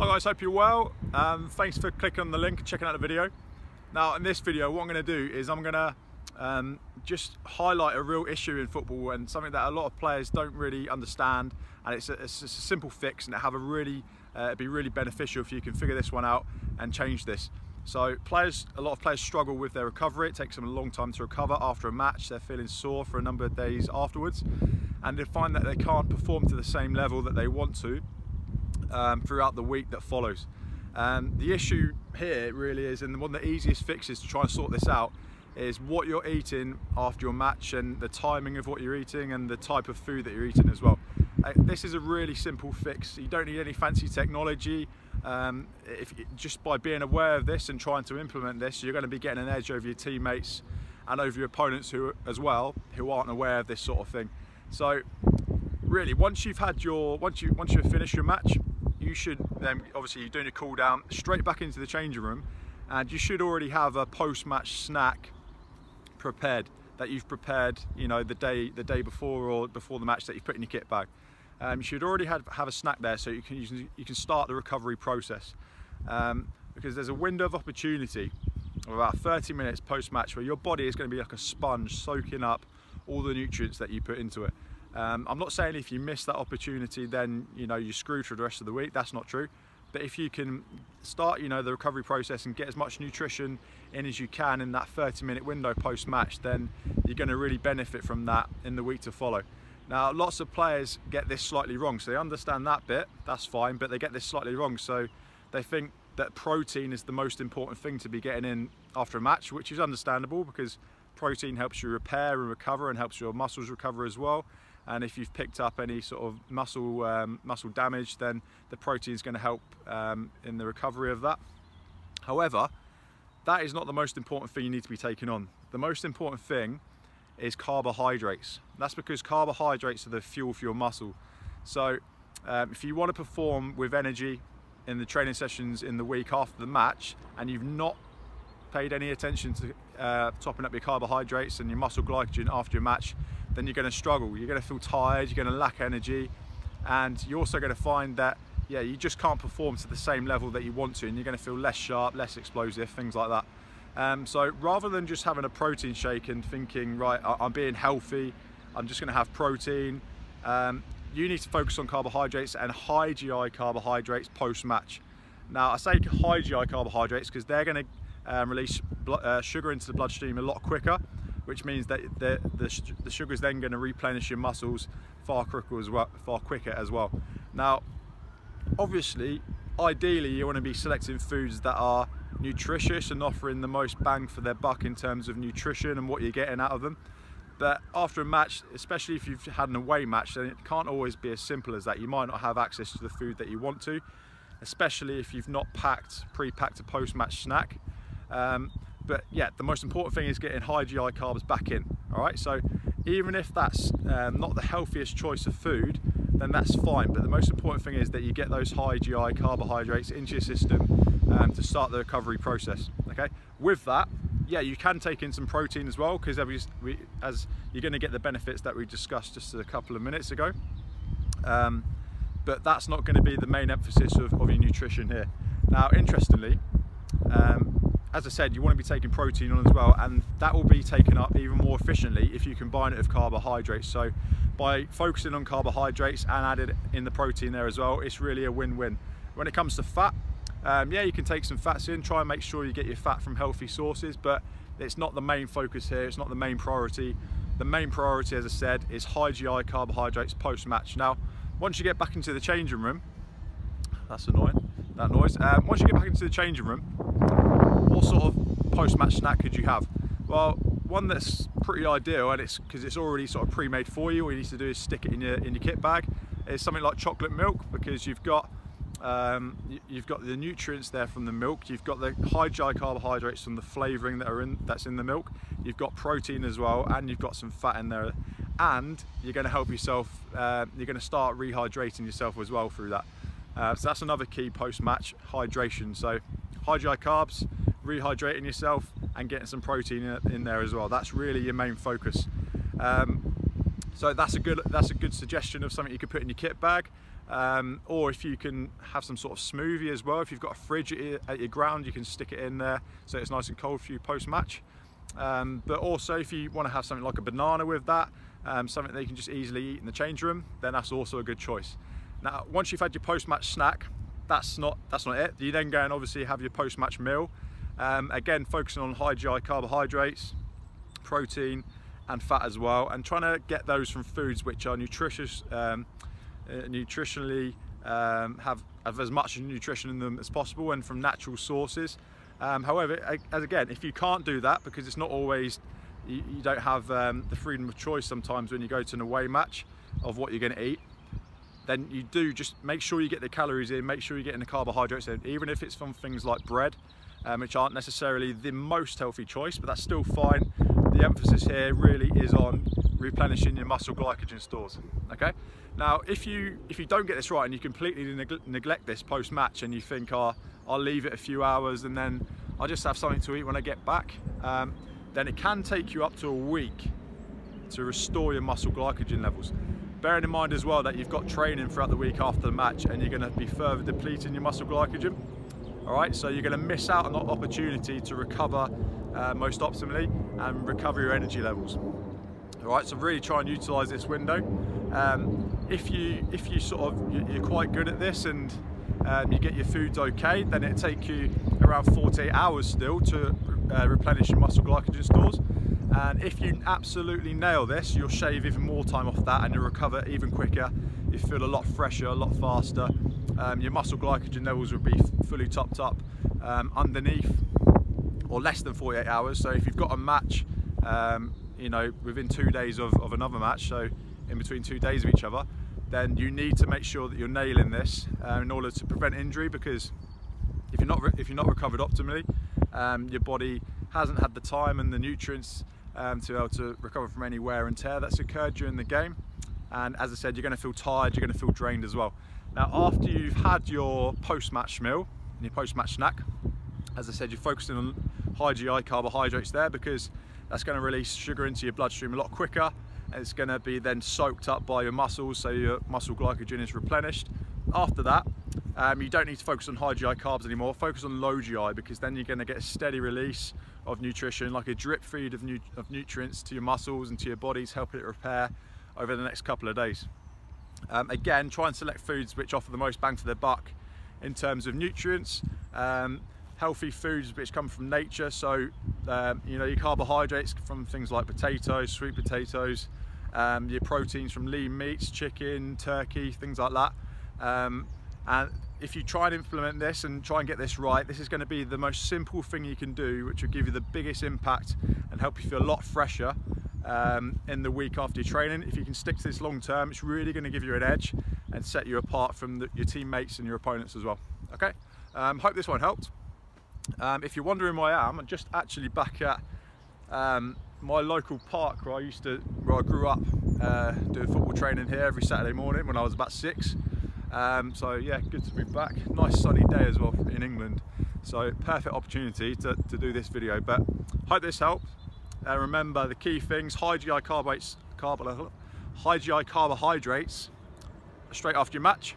Hi guys, hope you're well. Um, thanks for clicking on the link checking out the video. Now in this video what I'm going to do is I'm going to um, just highlight a real issue in football and something that a lot of players don't really understand and it's a, it's a simple fix and it have a really uh, it'd be really beneficial if you can figure this one out and change this. So players, a lot of players struggle with their recovery. It takes them a long time to recover after a match. They're feeling sore for a number of days afterwards and they find that they can't perform to the same level that they want to um, throughout the week that follows. Um, the issue here really is, and one of the easiest fixes to try and sort this out is what you're eating after your match and the timing of what you're eating and the type of food that you're eating as well. Uh, this is a really simple fix. You don't need any fancy technology. Um, if, just by being aware of this and trying to implement this, you're going to be getting an edge over your teammates and over your opponents who, as well, who aren't aware of this sort of thing. So, really, once you've had your, once you once you've finished your match, you should then obviously you're doing a cool down straight back into the changing room, and you should already have a post-match snack prepared that you've prepared, you know, the day the day before or before the match that you've put in your kit bag. Um, you should already have, have a snack there so you can, you can, you can start the recovery process. Um, because there's a window of opportunity of about 30 minutes post-match where your body is going to be like a sponge soaking up all the nutrients that you put into it. Um, I'm not saying if you miss that opportunity then you know you're screwed for the rest of the week, that's not true. But if you can start, you know, the recovery process and get as much nutrition in as you can in that 30 minute window post match, then you're going to really benefit from that in the week to follow. Now, lots of players get this slightly wrong, so they understand that bit, that's fine, but they get this slightly wrong. So they think that protein is the most important thing to be getting in after a match, which is understandable because protein helps you repair and recover and helps your muscles recover as well. And if you've picked up any sort of muscle um, muscle damage, then the protein is going to help um, in the recovery of that. However, that is not the most important thing you need to be taking on. The most important thing is carbohydrates. That's because carbohydrates are the fuel for your muscle. So um, if you want to perform with energy in the training sessions in the week after the match and you've not paid any attention to uh, topping up your carbohydrates and your muscle glycogen after your match, then you're going to struggle. You're going to feel tired, you're going to lack energy, and you're also going to find that yeah, you just can't perform to the same level that you want to, and you're going to feel less sharp, less explosive, things like that. Um, so rather than just having a protein shake and thinking, right, I'm being healthy, I'm just going to have protein, um, you need to focus on carbohydrates and high GI carbohydrates post match. Now, I say high GI carbohydrates because they're going to um, release uh, sugar into the bloodstream a lot quicker, which means that the, the, the sugar is then going to replenish your muscles far quicker as well. Far quicker as well. Now, obviously, ideally, you want to be selecting foods that are nutritious and offering the most bang for their buck in terms of nutrition and what you're getting out of them. But after a match, especially if you've had an away match, then it can't always be as simple as that. You might not have access to the food that you want to, especially if you've not packed, pre-packed a post-match snack. Um, but yeah, the most important thing is getting high GI carbs back in. All right, so even if that's um, not the healthiest choice of food, then that's fine. But the most important thing is that you get those high GI carbohydrates into your system um, to start the recovery process. Okay. With that, yeah, you can take in some protein as well because as you're going to get the benefits that we discussed just a couple of minutes ago. Um, but that's not going to be the main emphasis of, of your nutrition here. Now, interestingly, um, as I said, you want to be taking protein on as well, and that will be taken up even more efficiently if you combine it with carbohydrates. So, by focusing on carbohydrates and added in the protein there as well, it's really a win win. When it comes to fat, um, yeah, you can take some fats in, try and make sure you get your fat from healthy sources, but it's not the main focus here, it's not the main priority. The main priority, as I said, is high GI carbohydrates post match. Now, once you get back into the changing room, that's annoying, that noise. Um, once you get back into the changing room, what sort of post-match snack could you have? Well, one that's pretty ideal, and it's because it's already sort of pre-made for you. All you need to do is stick it in your in your kit bag. Is something like chocolate milk because you've got um, you've got the nutrients there from the milk. You've got the high GI carbohydrates from the flavouring that are in that's in the milk. You've got protein as well, and you've got some fat in there. And you're going to help yourself. Uh, you're going to start rehydrating yourself as well through that. Uh, so that's another key post-match hydration. So high GI carbs, rehydrating yourself and getting some protein in, there as well. That's really your main focus. Um, so that's a good that's a good suggestion of something you could put in your kit bag. Um, or if you can have some sort of smoothie as well, if you've got a fridge at your, ground, you can stick it in there so it's nice and cold for you post match. Um, but also, if you want to have something like a banana with that, um, something that you can just easily eat in the change room, then that's also a good choice. Now, once you've had your post-match snack, that's not that's not it. You then go and obviously have your post-match meal. Um, again, focusing on high GI carbohydrates, protein, and fat as well, and trying to get those from foods which are nutritious, um, uh, nutritionally um, have, have as much nutrition in them as possible, and from natural sources. Um, however, as again, if you can't do that because it's not always you, you don't have um, the freedom of choice sometimes when you go to an away match of what you're going to eat then you do just make sure you get the calories in, make sure you're getting the carbohydrates in, even if it's from things like bread, um, which aren't necessarily the most healthy choice, but that's still fine. The emphasis here really is on replenishing your muscle glycogen stores. Okay. Now, if you if you don't get this right and you completely neg neglect this post match and you think, oh, I'll leave it a few hours and then I'll just have something to eat when I get back, um, then it can take you up to a week to restore your muscle glycogen levels. Bearing in mind as well that you've got training throughout the week after the match and you're going to be further depleting your muscle glycogen. All right, so you're going to miss out on that opportunity to recover uh, most optimally and recover your energy levels. All right, so really try and utilize this window. Um, if you if you sort of you're quite good at this and um, you get your foods okay, then it take you around 48 hours still to uh, replenish your muscle glycogen stores. And if you absolutely nail this, you'll shave even more time off that and you'll recover even quicker. You feel a lot fresher, a lot faster. Um, your muscle glycogen levels will be fully topped up um, underneath or less than 48 hours. So if you've got a match, um, you know, within two days of, of another match, so in between two days of each other, then you need to make sure that you're nailing this uh, in order to prevent injury because if you're not if you're not recovered optimally, um, your body hasn't had the time and the nutrients um, to be able to recover from any wear and tear that's occurred during the game. And as I said, you're going to feel tired, you're going to feel drained as well. Now, after you've had your post-match meal, and your post-match snack, as I said, you're focusing on high GI carbohydrates there because that's going to release sugar into your bloodstream a lot quicker. It's going to be then soaked up by your muscles, so your muscle glycogen is replenished. After that, um, you don't need to focus on high GI carbs anymore. Focus on low GI because then you're going to get a steady release of nutrition, like a drip feed of, nu of nutrients to your muscles and to your bodies, helping it repair over the next couple of days. Um, again, try and select foods which offer the most bang for their buck in terms of nutrients. Um, healthy foods which come from nature, so um, you know your carbohydrates from things like potatoes, sweet potatoes, um, your proteins from lean meats, chicken, turkey, things like that. Um, and if you try and implement this and try and get this right, this is going to be the most simple thing you can do, which will give you the biggest impact and help you feel a lot fresher um, in the week after your training. If you can stick to this long term, it's really going to give you an edge and set you apart from the, your teammates and your opponents as well. Okay, um, hope this one helped. Um, if you're wondering where I am, I'm just actually back at um, my local park where I used to, where I grew up uh, doing football training here every Saturday morning when I was about six. Um, so yeah, good to be back. Nice sunny day as well in England. So perfect opportunity to, to do this video. But hope this helped. Uh, remember the key things: high GI carbohydrates, carb, high GI carbohydrates straight after your match.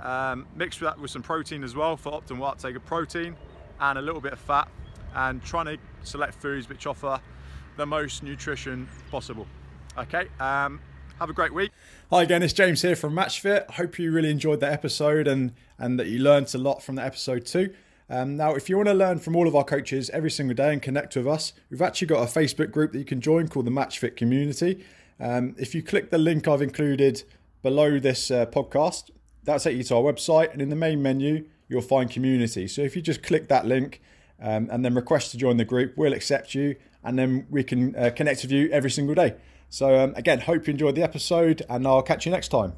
Um, mix that with some protein as well for optimal uptake of protein and a little bit of fat. And trying to select foods which offer the most nutrition possible. Okay. Um, have a great week. Hi again, it's James here from MatchFit. Hope you really enjoyed that episode and, and that you learned a lot from the episode too. Um, now, if you want to learn from all of our coaches every single day and connect with us, we've actually got a Facebook group that you can join called the MatchFit Community. Um, if you click the link I've included below this uh, podcast, that'll take you to our website, and in the main menu, you'll find Community. So if you just click that link um, and then request to join the group, we'll accept you, and then we can uh, connect with you every single day. So, um, again, hope you enjoyed the episode, and I'll catch you next time.